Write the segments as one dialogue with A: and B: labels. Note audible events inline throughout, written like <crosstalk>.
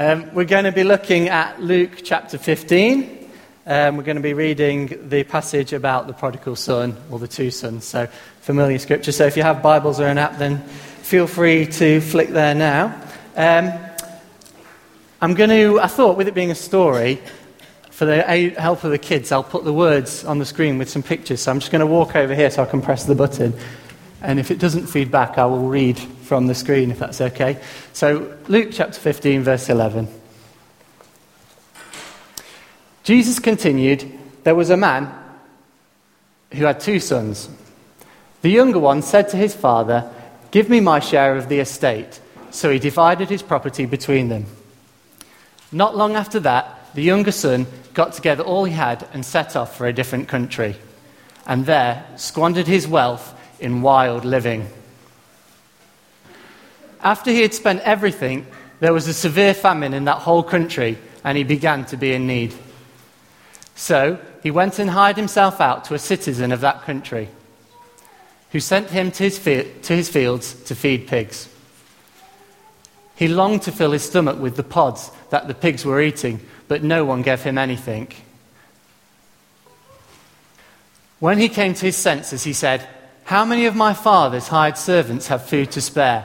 A: Um, we're going to be looking at Luke chapter 15. Um, we're going to be reading the passage about the prodigal son, or the two sons. So, familiar scripture. So, if you have Bibles or an app, then feel free to flick there now. Um, I'm going to, I thought, with it being a story, for the help of the kids, I'll put the words on the screen with some pictures. So, I'm just going to walk over here so I can press the button. And if it doesn't feed back, I will read from the screen if that's okay. So, Luke chapter 15, verse 11. Jesus continued, There was a man who had two sons. The younger one said to his father, Give me my share of the estate. So he divided his property between them. Not long after that, the younger son got together all he had and set off for a different country, and there squandered his wealth in wild living. After he had spent everything, there was a severe famine in that whole country, and he began to be in need. So he went and hired himself out to a citizen of that country, who sent him to his, to his fields to feed pigs. He longed to fill his stomach with the pods that the pigs were eating, but no one gave him anything. When he came to his senses, he said, how many of my father's hired servants have food to spare?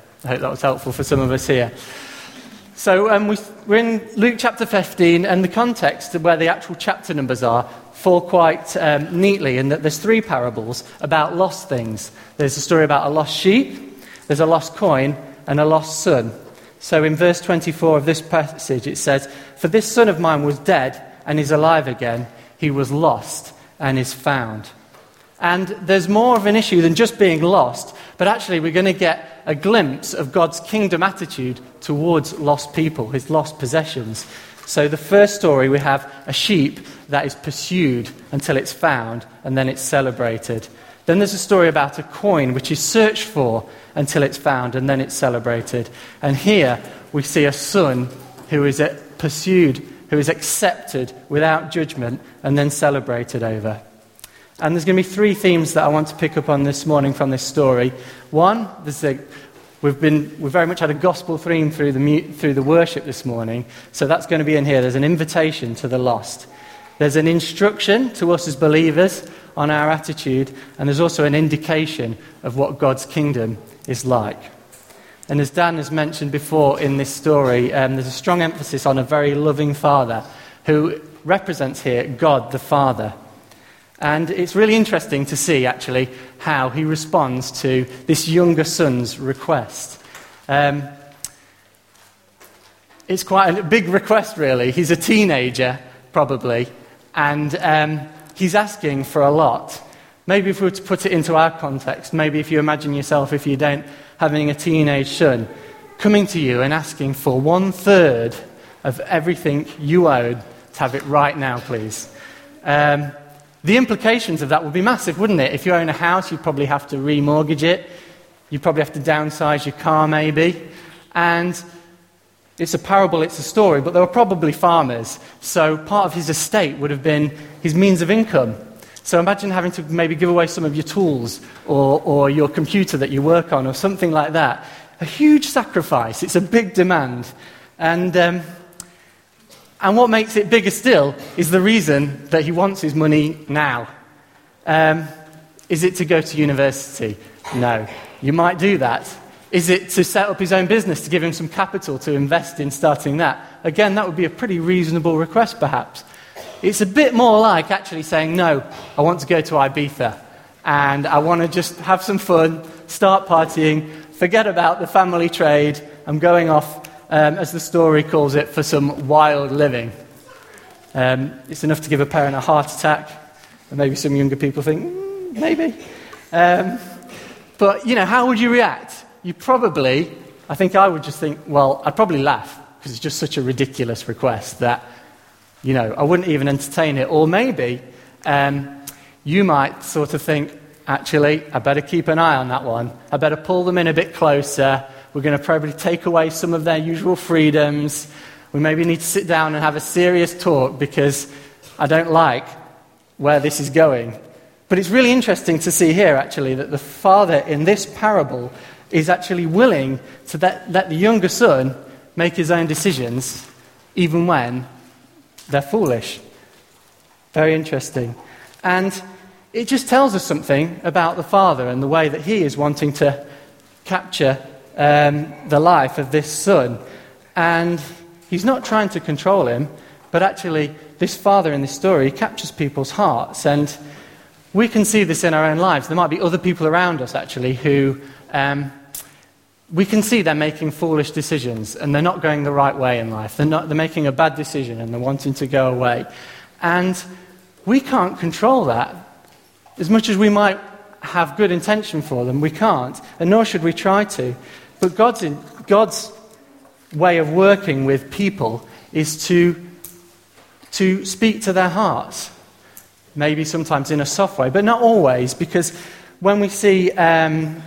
A: I hope that was helpful for some of us here. So um, we, are in Luke chapter 15, and the context where the actual chapter numbers are fall quite um, neatly in that there's three parables about lost things. There's a story about a lost sheep, there's a lost coin, and a lost son. So in verse 24 of this passage, it says, For this son of mine was dead and is alive again. He was lost and is found. And there's more of an issue than just being lost, but actually, we're going to get a glimpse of God's kingdom attitude towards lost people, his lost possessions. So, the first story, we have a sheep that is pursued until it's found, and then it's celebrated. Then there's a story about a coin which is searched for until it's found, and then it's celebrated. And here we see a son who is pursued, who is accepted without judgment, and then celebrated over. And there's going to be three themes that I want to pick up on this morning from this story. One, a, we've, been, we've very much had a gospel theme through the, through the worship this morning, so that's going to be in here. There's an invitation to the lost, there's an instruction to us as believers on our attitude, and there's also an indication of what God's kingdom is like. And as Dan has mentioned before in this story, um, there's a strong emphasis on a very loving father who represents here God the Father. And it's really interesting to see, actually, how he responds to this younger son's request. Um, it's quite a big request, really. He's a teenager, probably, And um, he's asking for a lot. Maybe if we were to put it into our context, maybe if you imagine yourself, if you don't, having a teenage son, coming to you and asking for one third of everything you owed to have it right now, please. Um, the implications of that would be massive, wouldn't it? If you own a house, you'd probably have to remortgage it. You'd probably have to downsize your car, maybe. And it's a parable, it's a story, but there were probably farmers. So part of his estate would have been his means of income. So imagine having to maybe give away some of your tools or, or your computer that you work on or something like that. A huge sacrifice. It's a big demand. And, um, and what makes it bigger still is the reason that he wants his money now. Um, is it to go to university? No. You might do that. Is it to set up his own business, to give him some capital to invest in starting that? Again, that would be a pretty reasonable request, perhaps. It's a bit more like actually saying, No, I want to go to Ibiza and I want to just have some fun, start partying, forget about the family trade. I'm going off, um, as the story calls it, for some wild living. Um, it's enough to give a parent a heart attack, and maybe some younger people think, mm, maybe. Um, but, you know, how would you react? You probably, I think I would just think, well, I'd probably laugh because it's just such a ridiculous request that you know, I wouldn't even entertain it. Or maybe um, you might sort of think, actually, I better keep an eye on that one. I better pull them in a bit closer. We're going to probably take away some of their usual freedoms. We maybe need to sit down and have a serious talk because I don't like where this is going. But it's really interesting to see here, actually, that the father in this parable is actually willing to let, let the younger son make his own decisions, even when they're foolish. Very interesting. And it just tells us something about the Father and the way that He is wanting to capture um, the life of this Son. And He's not trying to control him, but actually, this Father in this story captures people's hearts. And we can see this in our own lives. There might be other people around us, actually, who um, we can see they're making foolish decisions and they're not going the right way in life. They're, not, they're making a bad decision and they're wanting to go away. And we can't control that. As much as we might have good intention for them, we can't, and nor should we try to. But God's, in, God's way of working with people is to, to speak to their hearts. Maybe sometimes in a soft way, but not always, because when we see um,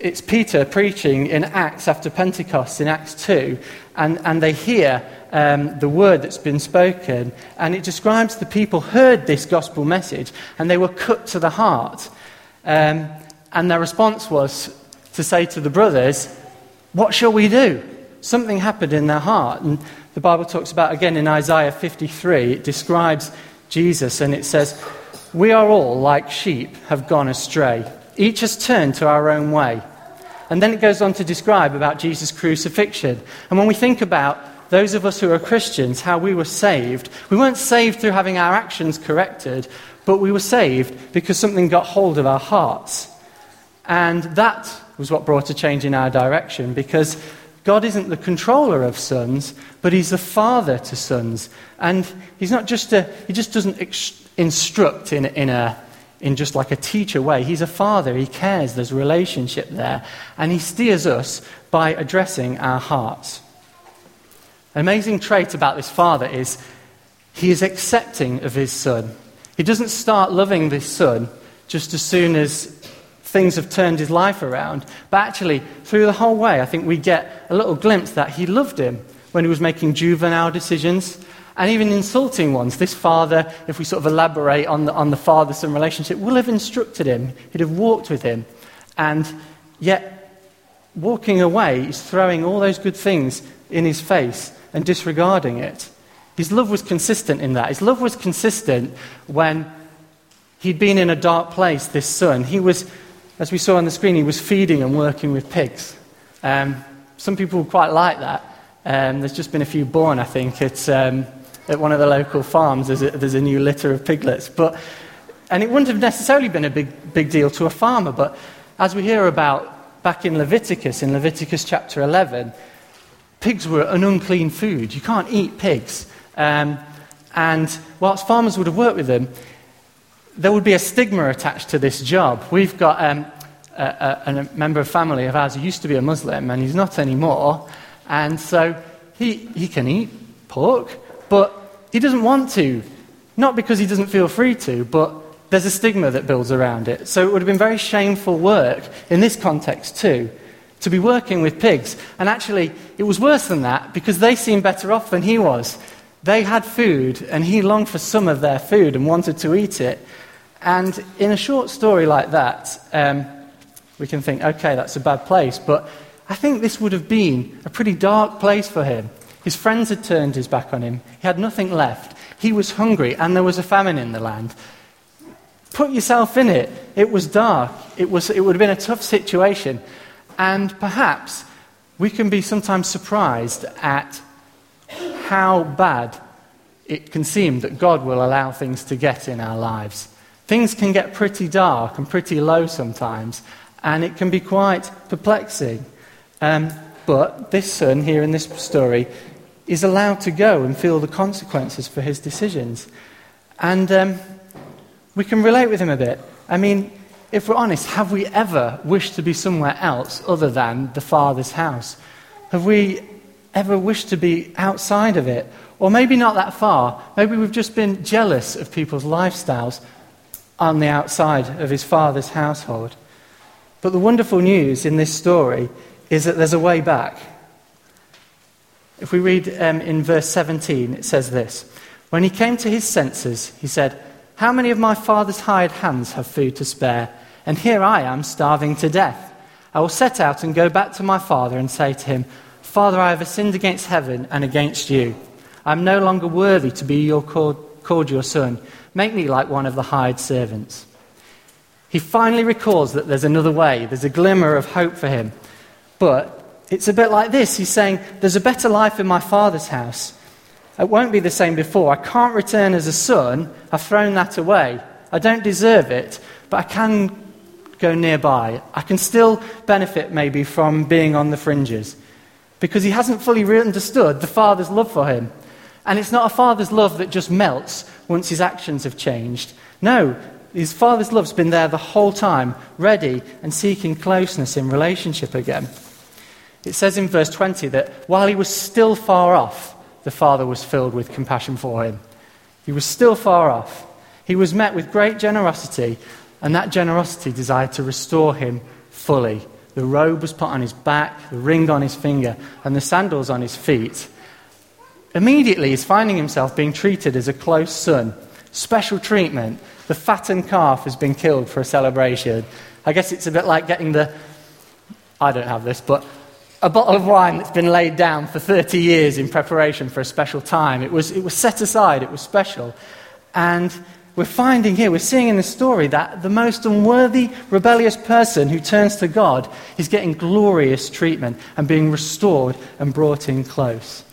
A: it's Peter preaching in Acts after Pentecost, in Acts 2, and, and they hear um, the word that's been spoken, and it describes the people heard this gospel message, and they were cut to the heart. Um, and their response was to say to the brothers, What shall we do? Something happened in their heart. And the Bible talks about, again, in Isaiah 53, it describes Jesus, and it says, We are all, like sheep, have gone astray. Each has turned to our own way and then it goes on to describe about Jesus' crucifixion. And when we think about those of us who are Christians, how we were saved, we weren't saved through having our actions corrected, but we were saved because something got hold of our hearts. And that was what brought a change in our direction because God isn't the controller of sons, but He's the father to sons. And He's not just a, He just doesn't ex- instruct in, in a in just like a teacher way. He's a father, he cares, there's a relationship there, and he steers us by addressing our hearts. An amazing trait about this father is he is accepting of his son. He doesn't start loving this son just as soon as things have turned his life around, but actually, through the whole way, I think we get a little glimpse that he loved him when he was making juvenile decisions and even insulting ones. This father, if we sort of elaborate on the, on the father son relationship, will have instructed him, he'd have walked with him. And yet, walking away is throwing all those good things in his face and disregarding it. His love was consistent in that. His love was consistent when he'd been in a dark place, this son. He was, as we saw on the screen, he was feeding and working with pigs. Um, some people quite like that. Um, there's just been a few born, I think. It's. Um, at one of the local farms, there's a, there's a new litter of piglets. But, and it wouldn't have necessarily been a big, big deal to a farmer, but as we hear about back in Leviticus, in Leviticus chapter 11, pigs were an unclean food. You can't eat pigs. Um, And whilst farmers would have worked with them, there would be a stigma attached to this job. We've got um, a, a, a, member of family of ours who used to be a Muslim, and he's not anymore. And so he, he can eat pork, but he doesn't want to. Not because he doesn't feel free to, but there's a stigma that builds around it. So it would have been very shameful work in this context, too, to be working with pigs. And actually, it was worse than that because they seemed better off than he was. They had food, and he longed for some of their food and wanted to eat it. And in a short story like that, um, we can think, okay, that's a bad place. But I think this would have been a pretty dark place for him. His friends had turned his back on him, he had nothing left. He was hungry, and there was a famine in the land. Put yourself in it. It was dark. It, was, it would have been a tough situation. And perhaps we can be sometimes surprised at how bad it can seem that God will allow things to get in our lives. Things can get pretty dark and pretty low sometimes, and it can be quite perplexing. Um, but this son, here in this story, is allowed to go and feel the consequences for his decisions. And um, we can relate with him a bit. I mean, if we're honest, have we ever wished to be somewhere else other than the Father's house? Have we ever wished to be outside of it? Or maybe not that far. Maybe we've just been jealous of people's lifestyles on the outside of his Father's household. But the wonderful news in this story is that there's a way back. If we read um, in verse 17, it says this When he came to his senses, he said, how many of my father's hired hands have food to spare? And here I am starving to death. I will set out and go back to my father and say to him, Father, I have sinned against heaven and against you. I am no longer worthy to be your called, called your son. Make me like one of the hired servants. He finally recalls that there's another way, there's a glimmer of hope for him. But it's a bit like this. He's saying, There's a better life in my father's house. It won't be the same before. I can't return as a son. I've thrown that away. I don't deserve it, but I can go nearby. I can still benefit maybe from being on the fringes because he hasn't fully understood the Father's love for him. And it's not a Father's love that just melts once his actions have changed. No, his Father's love's been there the whole time, ready and seeking closeness in relationship again. It says in verse 20 that while he was still far off, the Father was filled with compassion for him. He was still far off. He was met with great generosity, and that generosity desired to restore him fully. The robe was put on his back, the ring on his finger, and the sandals on his feet. Immediately, he's finding himself being treated as a close son. Special treatment. The fattened calf has been killed for a celebration. I guess it's a bit like getting the. I don't have this, but a bottle of wine that's been laid down for 30 years in preparation for a special time. It was, it was set aside, it was special. And we're finding here, we're seeing in the story that the most unworthy, rebellious person who turns to God is getting glorious treatment and being restored and brought in close.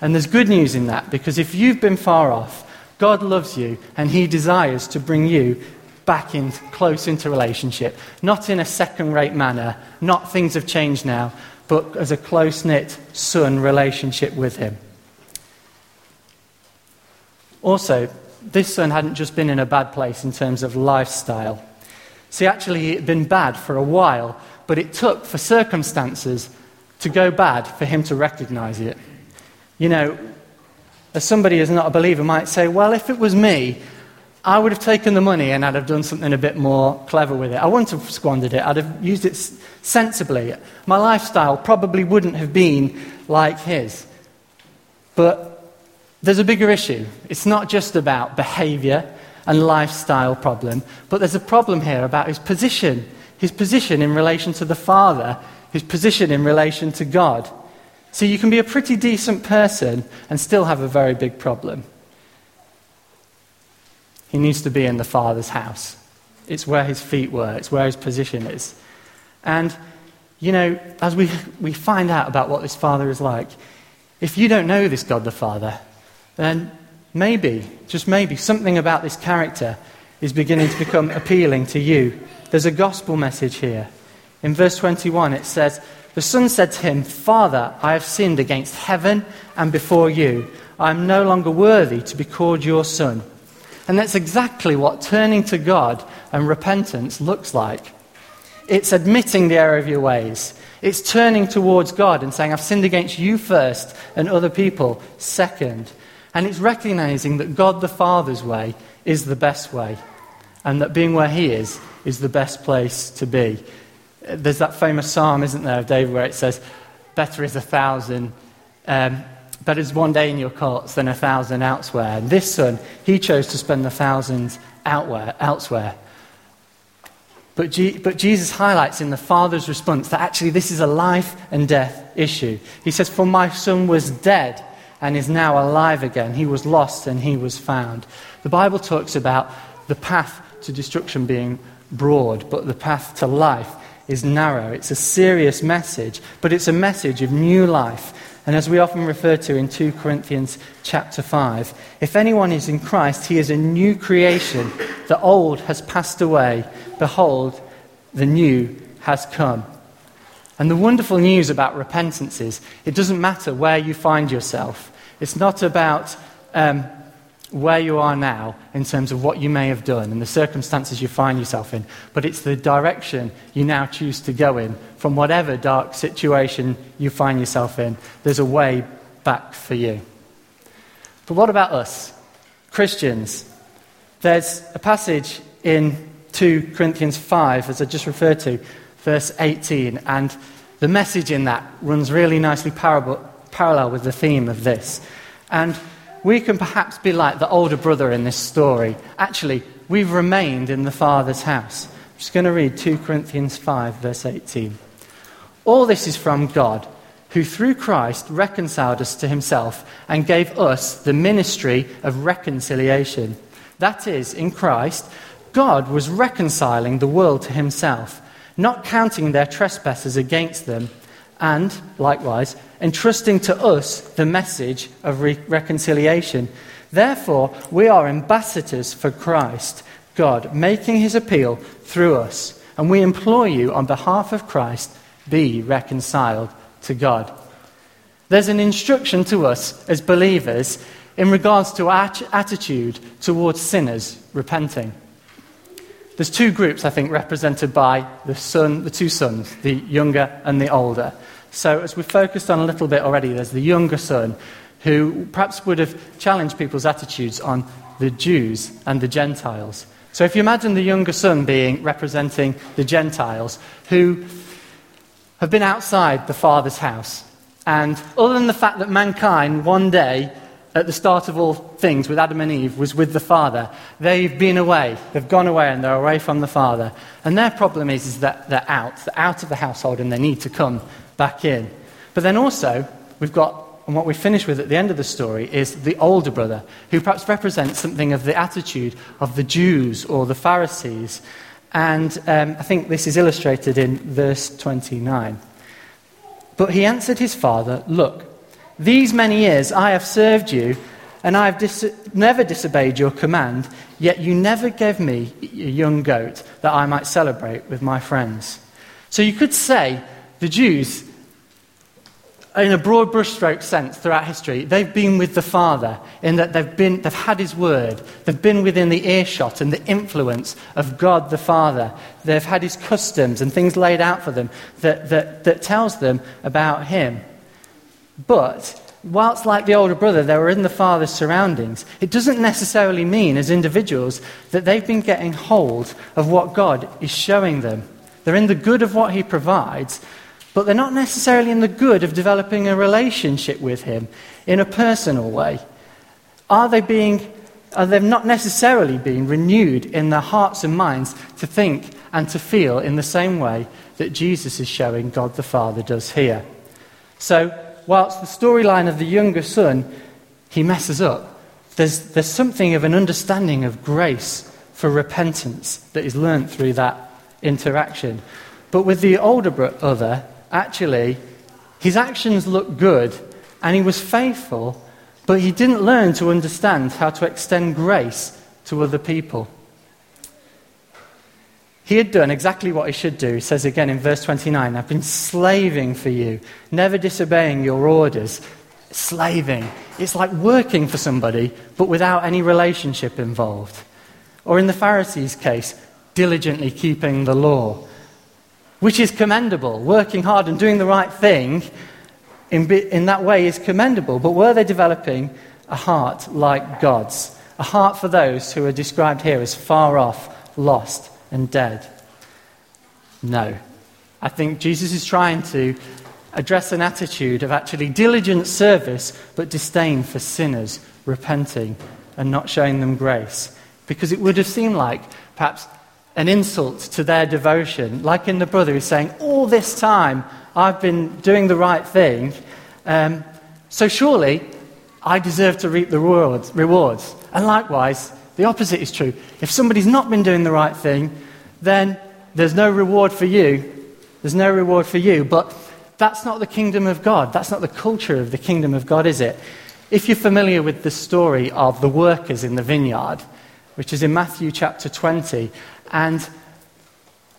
A: And there's good news in that because if you've been far off, God loves you and He desires to bring you back in close into relationship, not in a second rate manner, not things have changed now, but as a close knit son relationship with him. Also, this son hadn't just been in a bad place in terms of lifestyle. See, actually, he had been bad for a while, but it took for circumstances to go bad for him to recognize it. You know, as somebody who's not a believer might say, well, if it was me, I would have taken the money and I'd have done something a bit more clever with it. I wouldn't have squandered it, I'd have used it sensibly. My lifestyle probably wouldn't have been like his. But there's a bigger issue. It's not just about behavior and lifestyle problem, but there's a problem here about his position, his position in relation to the Father, his position in relation to God. So you can be a pretty decent person and still have a very big problem. He needs to be in the Father's house. It's where his feet were, it's where his position is. And, you know, as we, we find out about what this Father is like, if you don't know this God the Father, then maybe, just maybe, something about this character is beginning to become appealing to you. There's a gospel message here. In verse 21, it says, The son said to him, Father, I have sinned against heaven and before you. I am no longer worthy to be called your son. And that's exactly what turning to God and repentance looks like. It's admitting the error of your ways. It's turning towards God and saying, I've sinned against you first and other people second. And it's recognizing that God the Father's way is the best way and that being where He is is the best place to be. There's that famous psalm, isn't there, of David, where it says, Better is a thousand, um, better is one day in your courts than a thousand elsewhere. And this son, he chose to spend the thousands elsewhere. But, G- but Jesus highlights in the Father's response that actually this is a life and death issue. He says, For my son was dead and is now alive again. He was lost and he was found. The Bible talks about the path to destruction being broad, but the path to life is narrow. It's a serious message, but it's a message of new life. And as we often refer to in 2 Corinthians chapter 5, if anyone is in Christ, he is a new creation. The old has passed away. Behold, the new has come. And the wonderful news about repentance is it doesn't matter where you find yourself. It's not about um, where you are now in terms of what you may have done and the circumstances you find yourself in, but it's the direction you now choose to go in from whatever dark situation you find yourself in. There's a way back for you. But what about us, Christians? There's a passage in 2 Corinthians 5, as I just referred to, verse 18, and the message in that runs really nicely parallel with the theme of this. And we can perhaps be like the older brother in this story. Actually, we've remained in the Father's house. I'm just going to read 2 Corinthians 5, verse 18. All this is from God, who through Christ reconciled us to himself and gave us the ministry of reconciliation. That is, in Christ, God was reconciling the world to himself, not counting their trespasses against them and, likewise, entrusting to us the message of re- reconciliation. Therefore, we are ambassadors for Christ, God, making his appeal through us. And we implore you, on behalf of Christ, be reconciled to God. There's an instruction to us as believers in regards to our attitude towards sinners repenting. There's two groups, I think, represented by the son, the two sons, the younger and the older. So, as we've focused on a little bit already, there's the younger son who perhaps would have challenged people's attitudes on the Jews and the Gentiles. So, if you imagine the younger son being representing the Gentiles who have been outside the Father's house, and other than the fact that mankind one day at the start of all things with Adam and Eve was with the Father. They've been away. They've gone away and they're away from the Father. And their problem is, is that they're out. They're out of the household and they need to come back in. But then also, we've got, and what we finish with at the end of the story is the older brother, who perhaps represents something of the attitude of the Jews or the Pharisees. And um, I think this is illustrated in verse 29. But he answered his father, Look, these many years I have served you, and I have dis- never disobeyed your command, yet you never gave me a young goat that I might celebrate with my friends. So you could say the Jews, in a broad brushstroke sense throughout history, they've been with the Father in that they've, been, they've had His Word. They've been within the earshot and the influence of God the Father. They've had His customs and things laid out for them that, that, that tells them about Him. But whilst, like the older brother, they were in the father's surroundings, it doesn't necessarily mean, as individuals, that they've been getting hold of what God is showing them. They're in the good of what He provides, but they're not necessarily in the good of developing a relationship with Him in a personal way. Are they being are they not necessarily being renewed in their hearts and minds to think and to feel in the same way that Jesus is showing God the Father does here? So, whilst the storyline of the younger son, he messes up, there's, there's something of an understanding of grace for repentance that is learnt through that interaction. But with the older brother, actually, his actions look good and he was faithful, but he didn't learn to understand how to extend grace to other people. He had done exactly what he should do. He says again in verse 29 I've been slaving for you, never disobeying your orders. Slaving. It's like working for somebody, but without any relationship involved. Or in the Pharisees' case, diligently keeping the law, which is commendable. Working hard and doing the right thing in, in that way is commendable. But were they developing a heart like God's? A heart for those who are described here as far off, lost, and dead? No. I think Jesus is trying to address an attitude of actually diligent service but disdain for sinners repenting and not showing them grace. Because it would have seemed like perhaps an insult to their devotion, like in the brother who's saying, All this time I've been doing the right thing, um, so surely I deserve to reap the rewards, rewards. And likewise, the opposite is true. If somebody's not been doing the right thing, then there's no reward for you. There's no reward for you. But that's not the kingdom of God. That's not the culture of the kingdom of God, is it? If you're familiar with the story of the workers in the vineyard, which is in Matthew chapter 20, and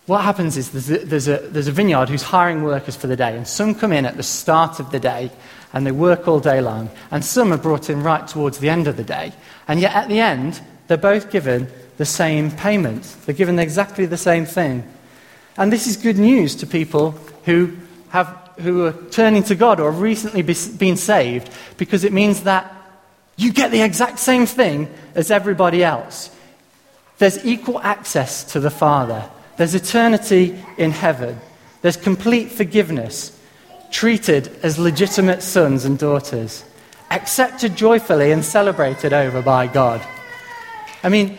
A: what happens is there's a, there's, a, there's a vineyard who's hiring workers for the day, and some come in at the start of the day and they work all day long, and some are brought in right towards the end of the day. And yet at the end, they're both given the same payment. They're given exactly the same thing. And this is good news to people who, have, who are turning to God or have recently be, been saved because it means that you get the exact same thing as everybody else. There's equal access to the Father, there's eternity in heaven, there's complete forgiveness, treated as legitimate sons and daughters, accepted joyfully and celebrated over by God. I mean,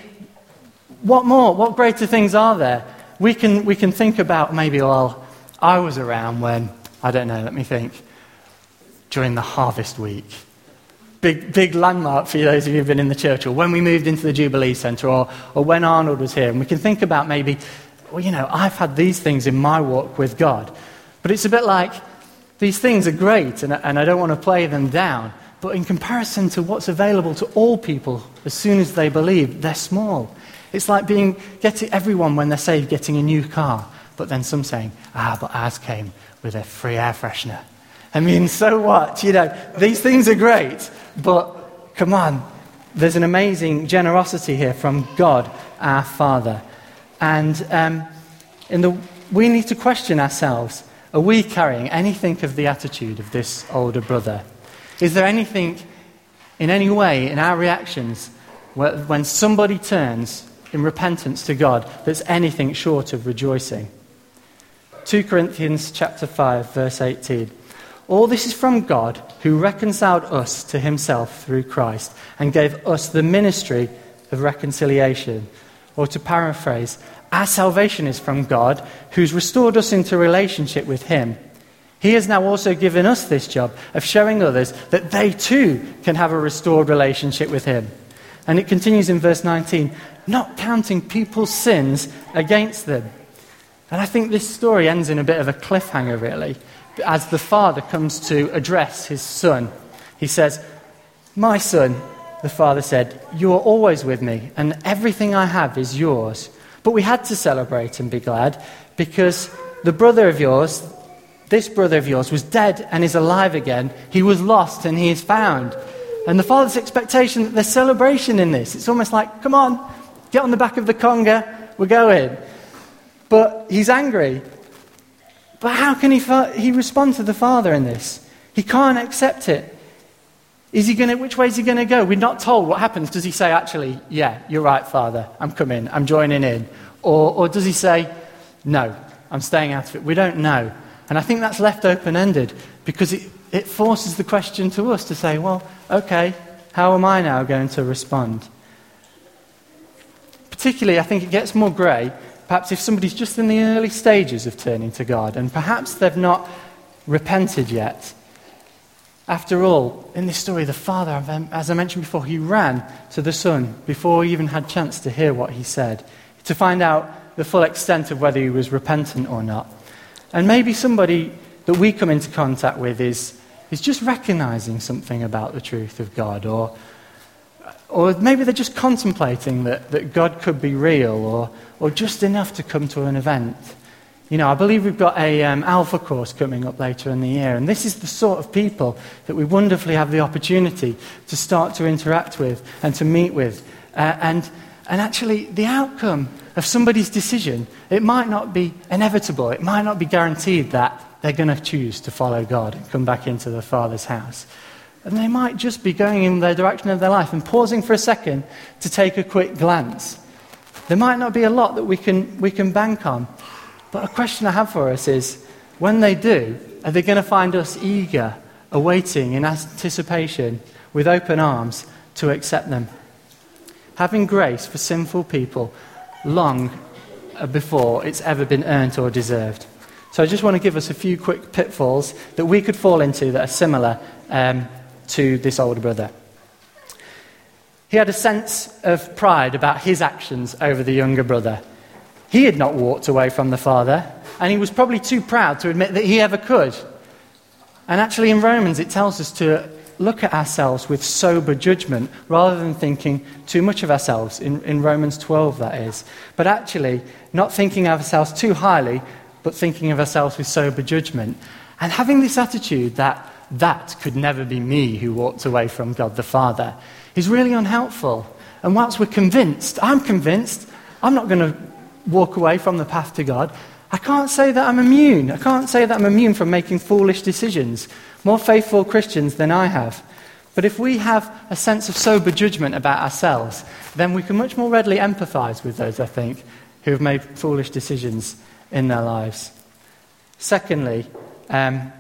A: what more? What greater things are there? We can, we can think about maybe, well, I was around when, I don't know, let me think, during the harvest week. Big, big landmark for those of you who've been in the church, or when we moved into the Jubilee Centre, or, or when Arnold was here. And we can think about maybe, well, you know, I've had these things in my walk with God. But it's a bit like, these things are great, and, and I don't want to play them down. But in comparison to what's available to all people as soon as they believe, they're small. It's like being, getting everyone when they're saved getting a new car, but then some saying, ah, but ours came with a free air freshener. I mean, <laughs> so what? You know, these things are great, but come on, there's an amazing generosity here from God, our Father. And um, in the, we need to question ourselves are we carrying anything of the attitude of this older brother? Is there anything in any way in our reactions when somebody turns in repentance to God that's anything short of rejoicing. 2 Corinthians chapter 5 verse 18. All this is from God who reconciled us to himself through Christ and gave us the ministry of reconciliation. Or to paraphrase, our salvation is from God who's restored us into relationship with him. He has now also given us this job of showing others that they too can have a restored relationship with him. And it continues in verse 19 not counting people's sins against them. And I think this story ends in a bit of a cliffhanger, really, as the father comes to address his son. He says, My son, the father said, You are always with me, and everything I have is yours. But we had to celebrate and be glad because the brother of yours, this brother of yours, was dead and is alive again. He was lost and he is found. And the father's expectation that there's celebration in this. It's almost like, come on, Get on the back of the conga, we're going. But he's angry. But how can he, he respond to the Father in this? He can't accept it. Is he going to, which way is he going to go? We're not told what happens. Does he say, actually, yeah, you're right, Father, I'm coming, I'm joining in? Or, or does he say, no, I'm staying out of it? We don't know. And I think that's left open ended because it, it forces the question to us to say, well, okay, how am I now going to respond? Particularly, I think it gets more grey, perhaps if somebody's just in the early stages of turning to God and perhaps they've not repented yet. After all, in this story, the father, as I mentioned before, he ran to the son before he even had chance to hear what he said, to find out the full extent of whether he was repentant or not. And maybe somebody that we come into contact with is, is just recognizing something about the truth of God or Or maybe they're just contemplating that, that God could be real or, or just enough to come to an event. You know, I believe we've got a um, Alpha course coming up later in the year, and this is the sort of people that we wonderfully have the opportunity to start to interact with and to meet with. Uh, and, and actually, the outcome of somebody's decision, it might not be inevitable, it might not be guaranteed that they're going to choose to follow God and come back into the Father's house. And they might just be going in the direction of their life and pausing for a second to take a quick glance. There might not be a lot that we can, we can bank on. But a question I have for us is when they do, are they going to find us eager, awaiting in anticipation, with open arms to accept them? Having grace for sinful people long before it's ever been earned or deserved. So I just want to give us a few quick pitfalls that we could fall into that are similar um, to this older brother. He had a sense of pride about his actions over the younger brother. He had not walked away from the father, and he was probably too proud to admit that he ever could. And actually, in Romans, it tells us to look at ourselves with sober judgment rather than thinking too much of ourselves, in, in Romans 12, that is. But actually, not thinking of ourselves too highly, but thinking of ourselves with sober judgment. And having this attitude that that could never be me who walked away from God the Father is really unhelpful. And whilst we're convinced, I'm convinced, I'm not going to walk away from the path to God. I can't say that I'm immune. I can't say that I'm immune from making foolish decisions. More faithful Christians than I have. But if we have a sense of sober judgment about ourselves, then we can much more readily empathize with those, I think, who have made foolish decisions in their lives. Secondly, um,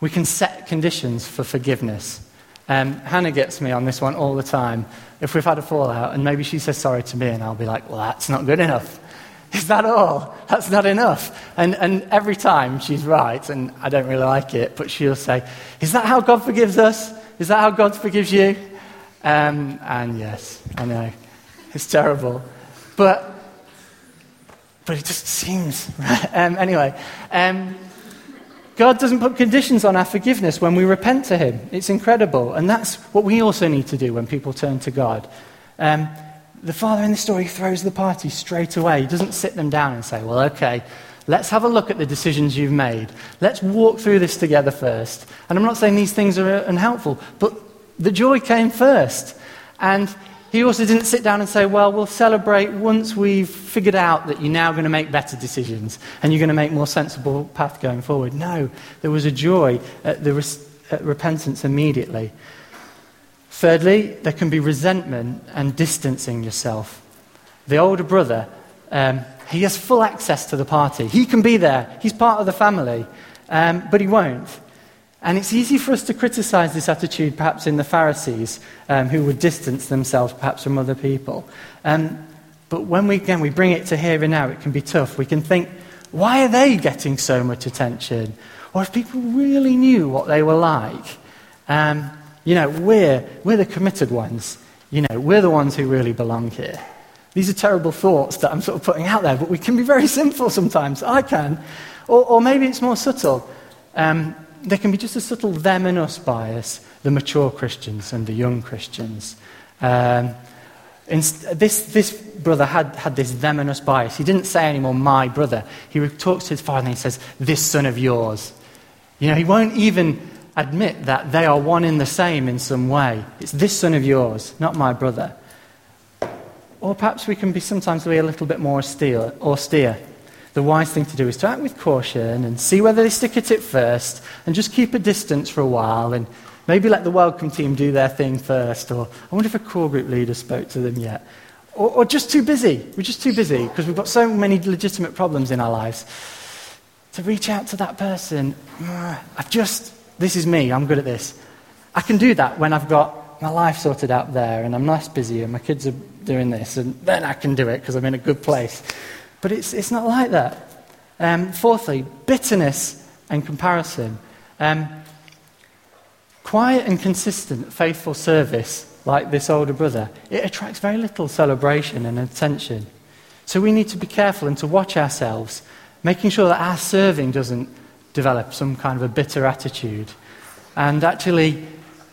A: we can set conditions for forgiveness. Um, Hannah gets me on this one all the time. If we've had a fallout and maybe she says sorry to me, and I'll be like, well, that's not good enough. Is that all? That's not enough. And, and every time she's right, and I don't really like it, but she'll say, Is that how God forgives us? Is that how God forgives you? Um, and yes, I know. It's terrible. But, but it just seems. um, anyway, um, God doesn't put conditions on our forgiveness when we repent to Him. It's incredible. And that's what we also need to do when people turn to God. Um, the father in the story throws the party straight away. He doesn't sit them down and say, Well, okay, let's have a look at the decisions you've made. Let's walk through this together first. And I'm not saying these things are uh, unhelpful, but the joy came first. And he also didn't sit down and say, Well, we'll celebrate once we've figured out that you're now going to make better decisions and you're going to make more sensible path going forward. No, there was a joy at the at repentance immediately. Thirdly, there can be resentment and distancing yourself. The older brother, um, he has full access to the party. He can be there, he's part of the family, um, but he won't. And it's easy for us to criticize this attitude, perhaps in the Pharisees, um, who would distance themselves perhaps from other people. Um, but when we, again, we bring it to here and now, it can be tough. We can think, why are they getting so much attention? Or if people really knew what they were like, um, you know, we're, we're the committed ones. You know, we're the ones who really belong here. These are terrible thoughts that I'm sort of putting out there, but we can be very <laughs> simple sometimes. I can. Or, or maybe it's more subtle. Um, there can be just a subtle them and us bias, the mature Christians and the young Christians. Um, this, this brother had, had this them and us bias. He didn't say anymore, my brother. He talks to his father and he says, this son of yours. You know, he won't even admit that they are one in the same in some way. It's this son of yours, not my brother. Or perhaps we can be sometimes be a little bit more austere. austere. The wise thing to do is to act with caution and see whether they stick at it first and just keep a distance for a while and maybe let the welcome team do their thing first. Or I wonder if a core group leader spoke to them yet. Or, or just too busy. We're just too busy because we've got so many legitimate problems in our lives. To reach out to that person, <sighs> I've just this is me, I'm good at this. I can do that when I've got my life sorted out there and I'm less busy and my kids are doing this, and then I can do it because I'm in a good place. But it's, it's not like that. Um, fourthly, bitterness and comparison. Um, quiet and consistent, faithful service, like this older brother, it attracts very little celebration and attention. So we need to be careful and to watch ourselves, making sure that our serving doesn't develop some kind of a bitter attitude. And actually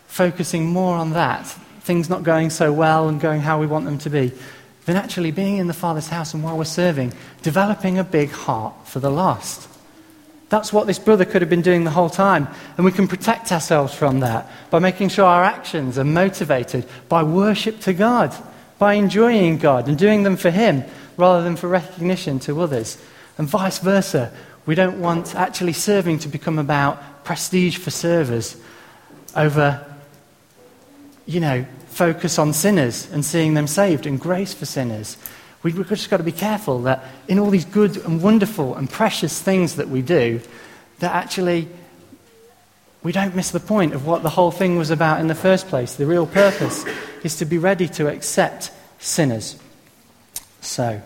A: focusing more on that things not going so well and going how we want them to be, than actually being in the Father's house and while we're serving, developing a big heart for the lost. That's what this brother could have been doing the whole time. And we can protect ourselves from that by making sure our actions are motivated by worship to God, by enjoying God and doing them for Him rather than for recognition to others. And vice versa. We don't want actually serving to become about prestige for servers over, you know, focus on sinners and seeing them saved and grace for sinners. We've just got to be careful that in all these good and wonderful and precious things that we do, that actually we don't miss the point of what the whole thing was about in the first place. The real purpose is to be ready to accept sinners. So,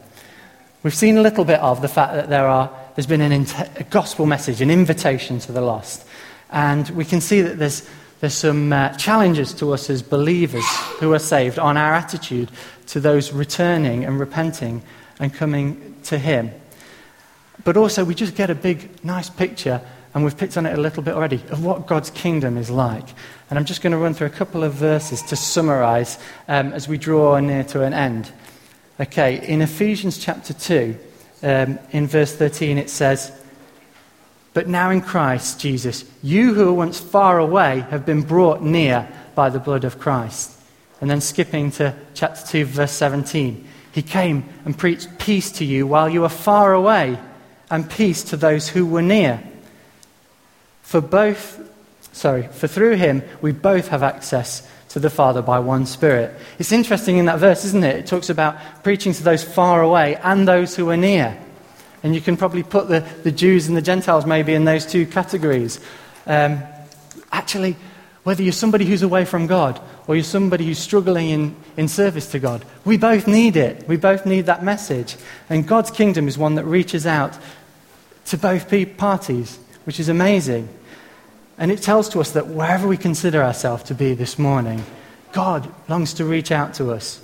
A: we've seen a little bit of the fact that there are, there's been an, a gospel message, an invitation to the lost. And we can see that there's there's some uh, challenges to us as believers who are saved on our attitude to those returning and repenting and coming to Him. But also, we just get a big, nice picture, and we've picked on it a little bit already, of what God's kingdom is like. And I'm just going to run through a couple of verses to summarize um, as we draw near to an end. Okay, in Ephesians chapter 2, um, in verse 13, it says, but now in Christ Jesus, you who were once far away have been brought near by the blood of Christ. And then skipping to chapter 2, verse 17. He came and preached peace to you while you were far away, and peace to those who were near. For both, sorry, for through him we both have access to the Father by one Spirit. It's interesting in that verse, isn't it? It talks about preaching to those far away and those who are near. And you can probably put the, the Jews and the Gentiles maybe in those two categories. Um, actually, whether you're somebody who's away from God or you're somebody who's struggling in, in service to God, we both need it. We both need that message. And God's kingdom is one that reaches out to both parties, which is amazing. And it tells to us that wherever we consider ourselves to be this morning, God longs to reach out to us.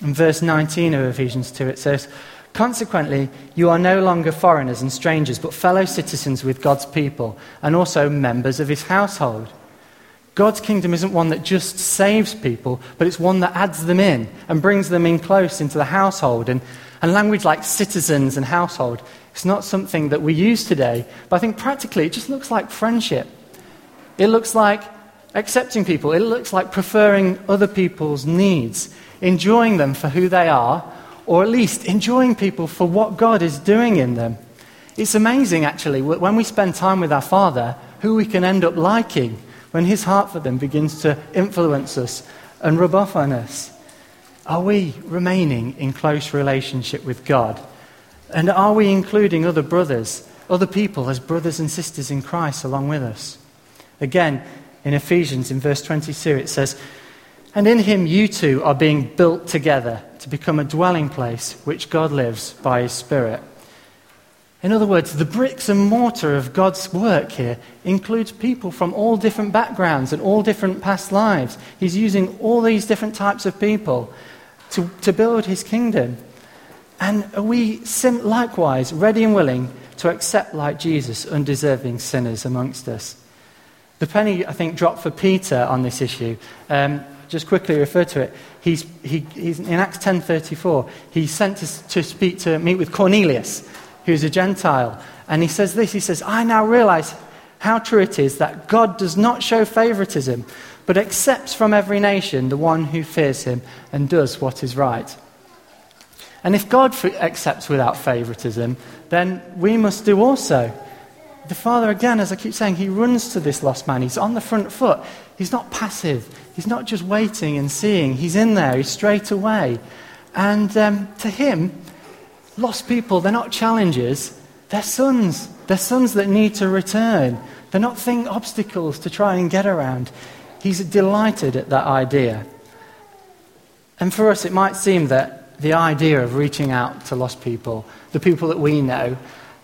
A: In verse 19 of Ephesians 2, it says, Consequently, you are no longer foreigners and strangers, but fellow citizens with God's people and also members of his household. God's kingdom isn't one that just saves people, but it's one that adds them in and brings them in close into the household. And, and language like citizens and household, it's not something that we use today, but I think practically it just looks like friendship. It looks like accepting people, it looks like preferring other people's needs, enjoying them for who they are or at least enjoying people for what God is doing in them. It's amazing, actually, when we spend time with our Father, who we can end up liking when His heart for them begins to influence us and rub off on us. Are we remaining in close relationship with God? And are we including other brothers, other people, as brothers and sisters in Christ along with us? Again, in Ephesians, in verse 22, it says, And in him you too are being built together to become a dwelling place which God lives by His Spirit. In other words, the bricks and mortar of God's work here includes people from all different backgrounds and all different past lives. He's using all these different types of people to, to build His kingdom. And are we likewise ready and willing to accept, like Jesus, undeserving sinners amongst us? The penny, I think, dropped for Peter on this issue. Um, just quickly refer to it. He's, he, he's in Acts 10.34, he's sent to, to speak to meet with Cornelius, who's a Gentile. And he says this, he says, I now realize how true it is that God does not show favoritism, but accepts from every nation the one who fears him and does what is right. And if God accepts without favoritism, then we must do also. The Father, again, as I keep saying, he runs to this lost man. He's on the front foot. He's not passive. He's not just waiting and seeing. He's in there. He's straight away. And um, to him, lost people, they're not challenges. They're sons. They're sons that need to return. They're not thing obstacles to try and get around. He's delighted at that idea. And for us, it might seem that the idea of reaching out to lost people, the people that we know,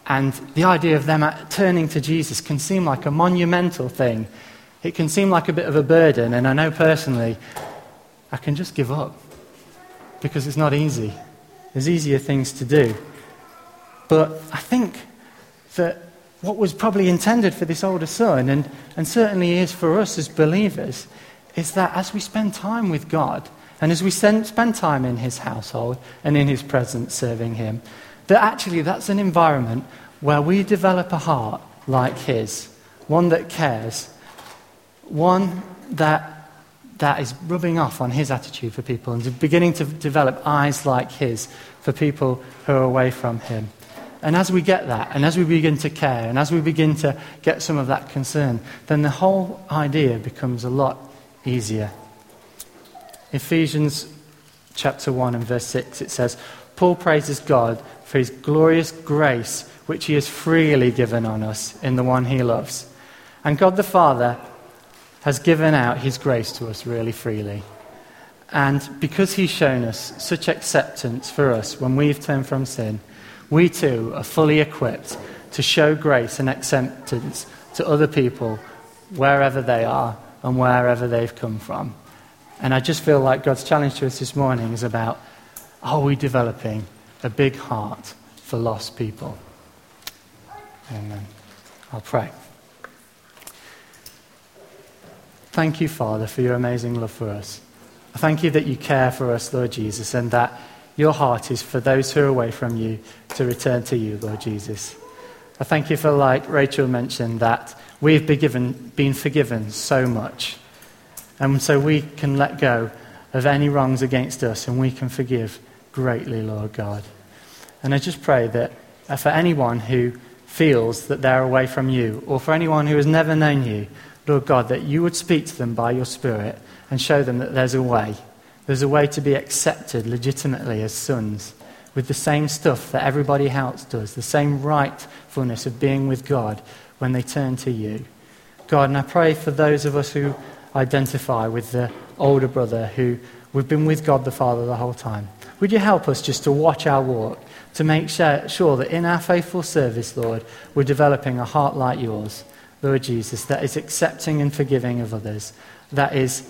A: and the idea of them turning to Jesus can seem like a monumental thing. It can seem like a bit of a burden, and I know personally, I can just give up because it's not easy. There's easier things to do. But I think that what was probably intended for this older son, and, and certainly is for us as believers, is that as we spend time with God and as we spend time in His household and in His presence serving Him, that actually that's an environment where we develop a heart like His, one that cares, one that, that is rubbing off on His attitude for people and beginning to develop eyes like His for people who are away from Him. And as we get that, and as we begin to care, and as we begin to get some of that concern, then the whole idea becomes a lot easier. Ephesians chapter 1 and verse 6, it says, Paul praises God for his glorious grace, which he has freely given on us in the one he loves. And God the Father has given out his grace to us really freely. And because he's shown us such acceptance for us when we've turned from sin, we too are fully equipped to show grace and acceptance to other people wherever they are and wherever they've come from. And I just feel like God's challenge to us this morning is about are we developing a big heart for lost people? Amen. I'll pray. Thank you, Father, for your amazing love for us. I thank you that you care for us, Lord Jesus, and that your heart is for those who are away from you to return to you, Lord Jesus. I thank you for, like Rachel mentioned, that we've been, given, been forgiven so much. And so we can let go of any wrongs against us and we can forgive greatly, Lord God. And I just pray that uh, for anyone who feels that they're away from you, or for anyone who has never known you, Lord God, that you would speak to them by your Spirit and show them that there's a way there's a way to be accepted legitimately as sons with the same stuff that everybody else does, the same rightfulness of being with God when they turn to you. God, and I pray for those of us who identify with the older brother who we've been with God the Father the whole time. Would you help us just to watch our walk, to make sure that in our faithful service, Lord, we're developing a heart like yours, Lord Jesus, that is accepting and forgiving of others, that is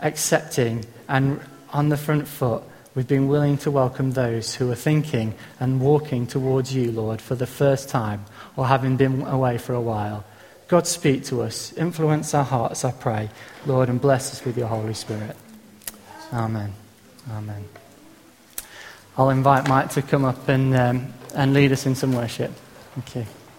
A: accepting and on the front foot, we've been willing to welcome those who are thinking and walking towards you, Lord, for the first time or having been away for a while. God, speak to us, influence our hearts, I pray, Lord, and bless us with your Holy Spirit. Amen. Amen. I'll invite Mike to come up and, um, and lead us in some worship. Thank you.